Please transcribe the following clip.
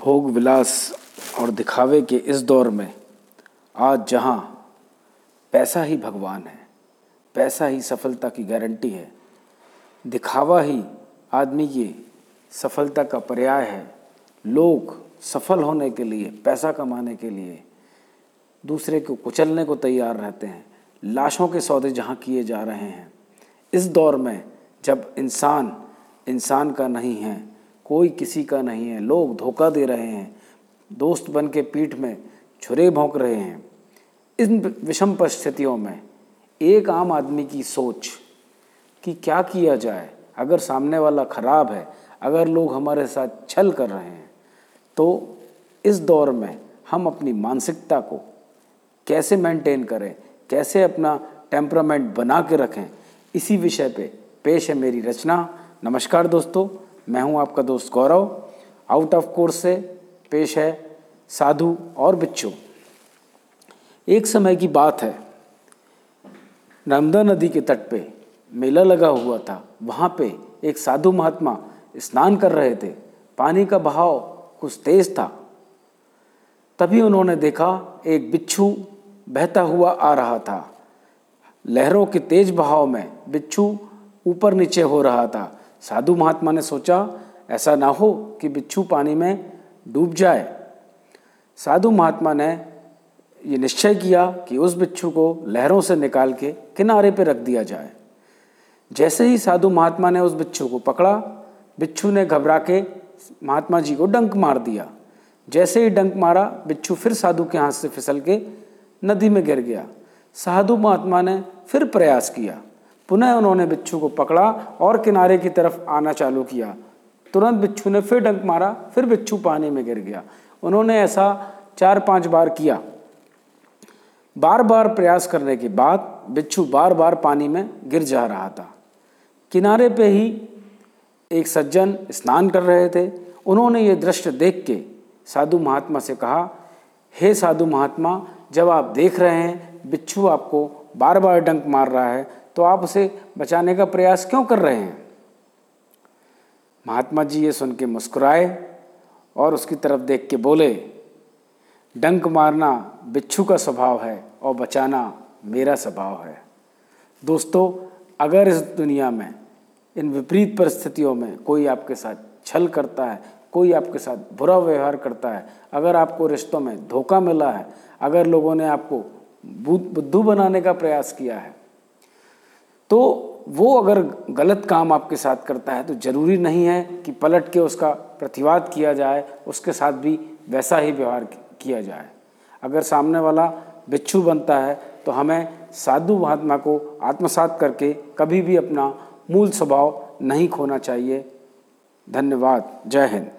भोग विलास और दिखावे के इस दौर में आज जहाँ पैसा ही भगवान है, पैसा ही सफलता की गारंटी है, दिखावा ही आदमी की सफलता का पर्याय है, लोग सफल होने के लिए, पैसा कमाने के लिए दूसरे को कुचलने को तैयार रहते हैं, लाशों के सौदे जहाँ किए जा रहे हैं। इस दौर में जब इंसान इंसान का नहीं है कोई किसी का नहीं है। लोग धोखा दे रहे हैं। दोस्त बन के पीठ में छुरे भोंक रहे हैं। इन विषम परिस्थितियों में एक आम आदमी की सोच कि क्या किया जाए? अगर सामने वाला खराब है, अगर लोग हमारे साथ छल कर रहे हैं तो इस दौर में हम अपनी मानसिकता को कैसे मेंटेन करें? कैसे अपना टेम्परामेंट बना के रखें? इसी विषय पे पेश है मेरी रचना। नमस्कार दोस्तों। मैं हूँ आपका दोस्त गौरव आउट ऑफ़ कोर्स से पेश है, साधु और बिच्छू। एक समय की बात है, नर्मदा नदी के तट पे मेला लगा हुआ था, वहाँ पे एक साधु महात्मा स्नान कर रहे थे, पानी का बहाव कुछ तेज था। तभी उन्होंने देखा एक बिच्छू बहता हुआ आ रहा था, लहरों के तेज बहाव में बिच्छू ऊपर नीचे हो रहा था। साधु महात्मा ने सोचा, ऐसा ना हो कि बिच्छू पानी में डूब जाए। साधु महात्मा ने ये निश्चय किया कि उस बिच्छू को लहरों से निकाल के किनारे पर रख दिया जाए। जैसे ही साधु महात्मा ने उस बिच्छू को पकड़ा, बिच्छू ने घबरा के महात्मा जी को डंक मार दिया। जैसे ही डंक मारा, बिच्छू फिर साधु के हाथ से फिसल के नदी में गिर गया। साधु महात्मा ने फिर प्रयास किया। पुनः उन्होंने बिच्छू को पकड़ा और किनारे की तरफ़ आना चालू किया। तुरंत बिच्छू ने फिर डंक मारा, फिर बिच्छू पानी में गिर गया। उन्होंने ऐसा चार पाँच बार किया। बार बार प्रयास करने के बाद बिच्छू बार बार पानी में गिर जा रहा था। किनारे पे ही एक सज्जन स्नान कर रहे थे। उन्होंने ये दृश्य देख के साधु महात्मा से कहा, हे साधु महात्मा, जब आप देख रहे हैं, बिच्छू आपको बार बार डंक मार रहा है तो आप उसे बचाने का प्रयास क्यों कर रहे हैं? महात्मा जी ये सुन के मुस्कुराए और उसकी तरफ़ देख के बोले, डंक मारना बिच्छू का स्वभाव है और बचाना मेरा स्वभाव है। दोस्तों, अगर इस दुनिया में, इन विपरीत परिस्थितियों में कोई आपके साथ छल करता है, कोई आपके साथ बुरा व्यवहार करता है, अगर आपको रिश्तों में धोखा मिला है, अगर लोगों ने आपको बुद्धू बनाने का प्रयास किया है तो वो अगर गलत काम आपके साथ करता है तो ज़रूरी नहीं है कि पलट के उसका प्रतिवाद किया जाए, उसके साथ भी वैसा ही व्यवहार किया जाए। अगर सामने वाला बिच्छू बनता है तो हमें साधु महात्मा को आत्मसात करके कभी भी अपना मूल स्वभाव नहीं खोना चाहिए। धन्यवाद। जय हिंद।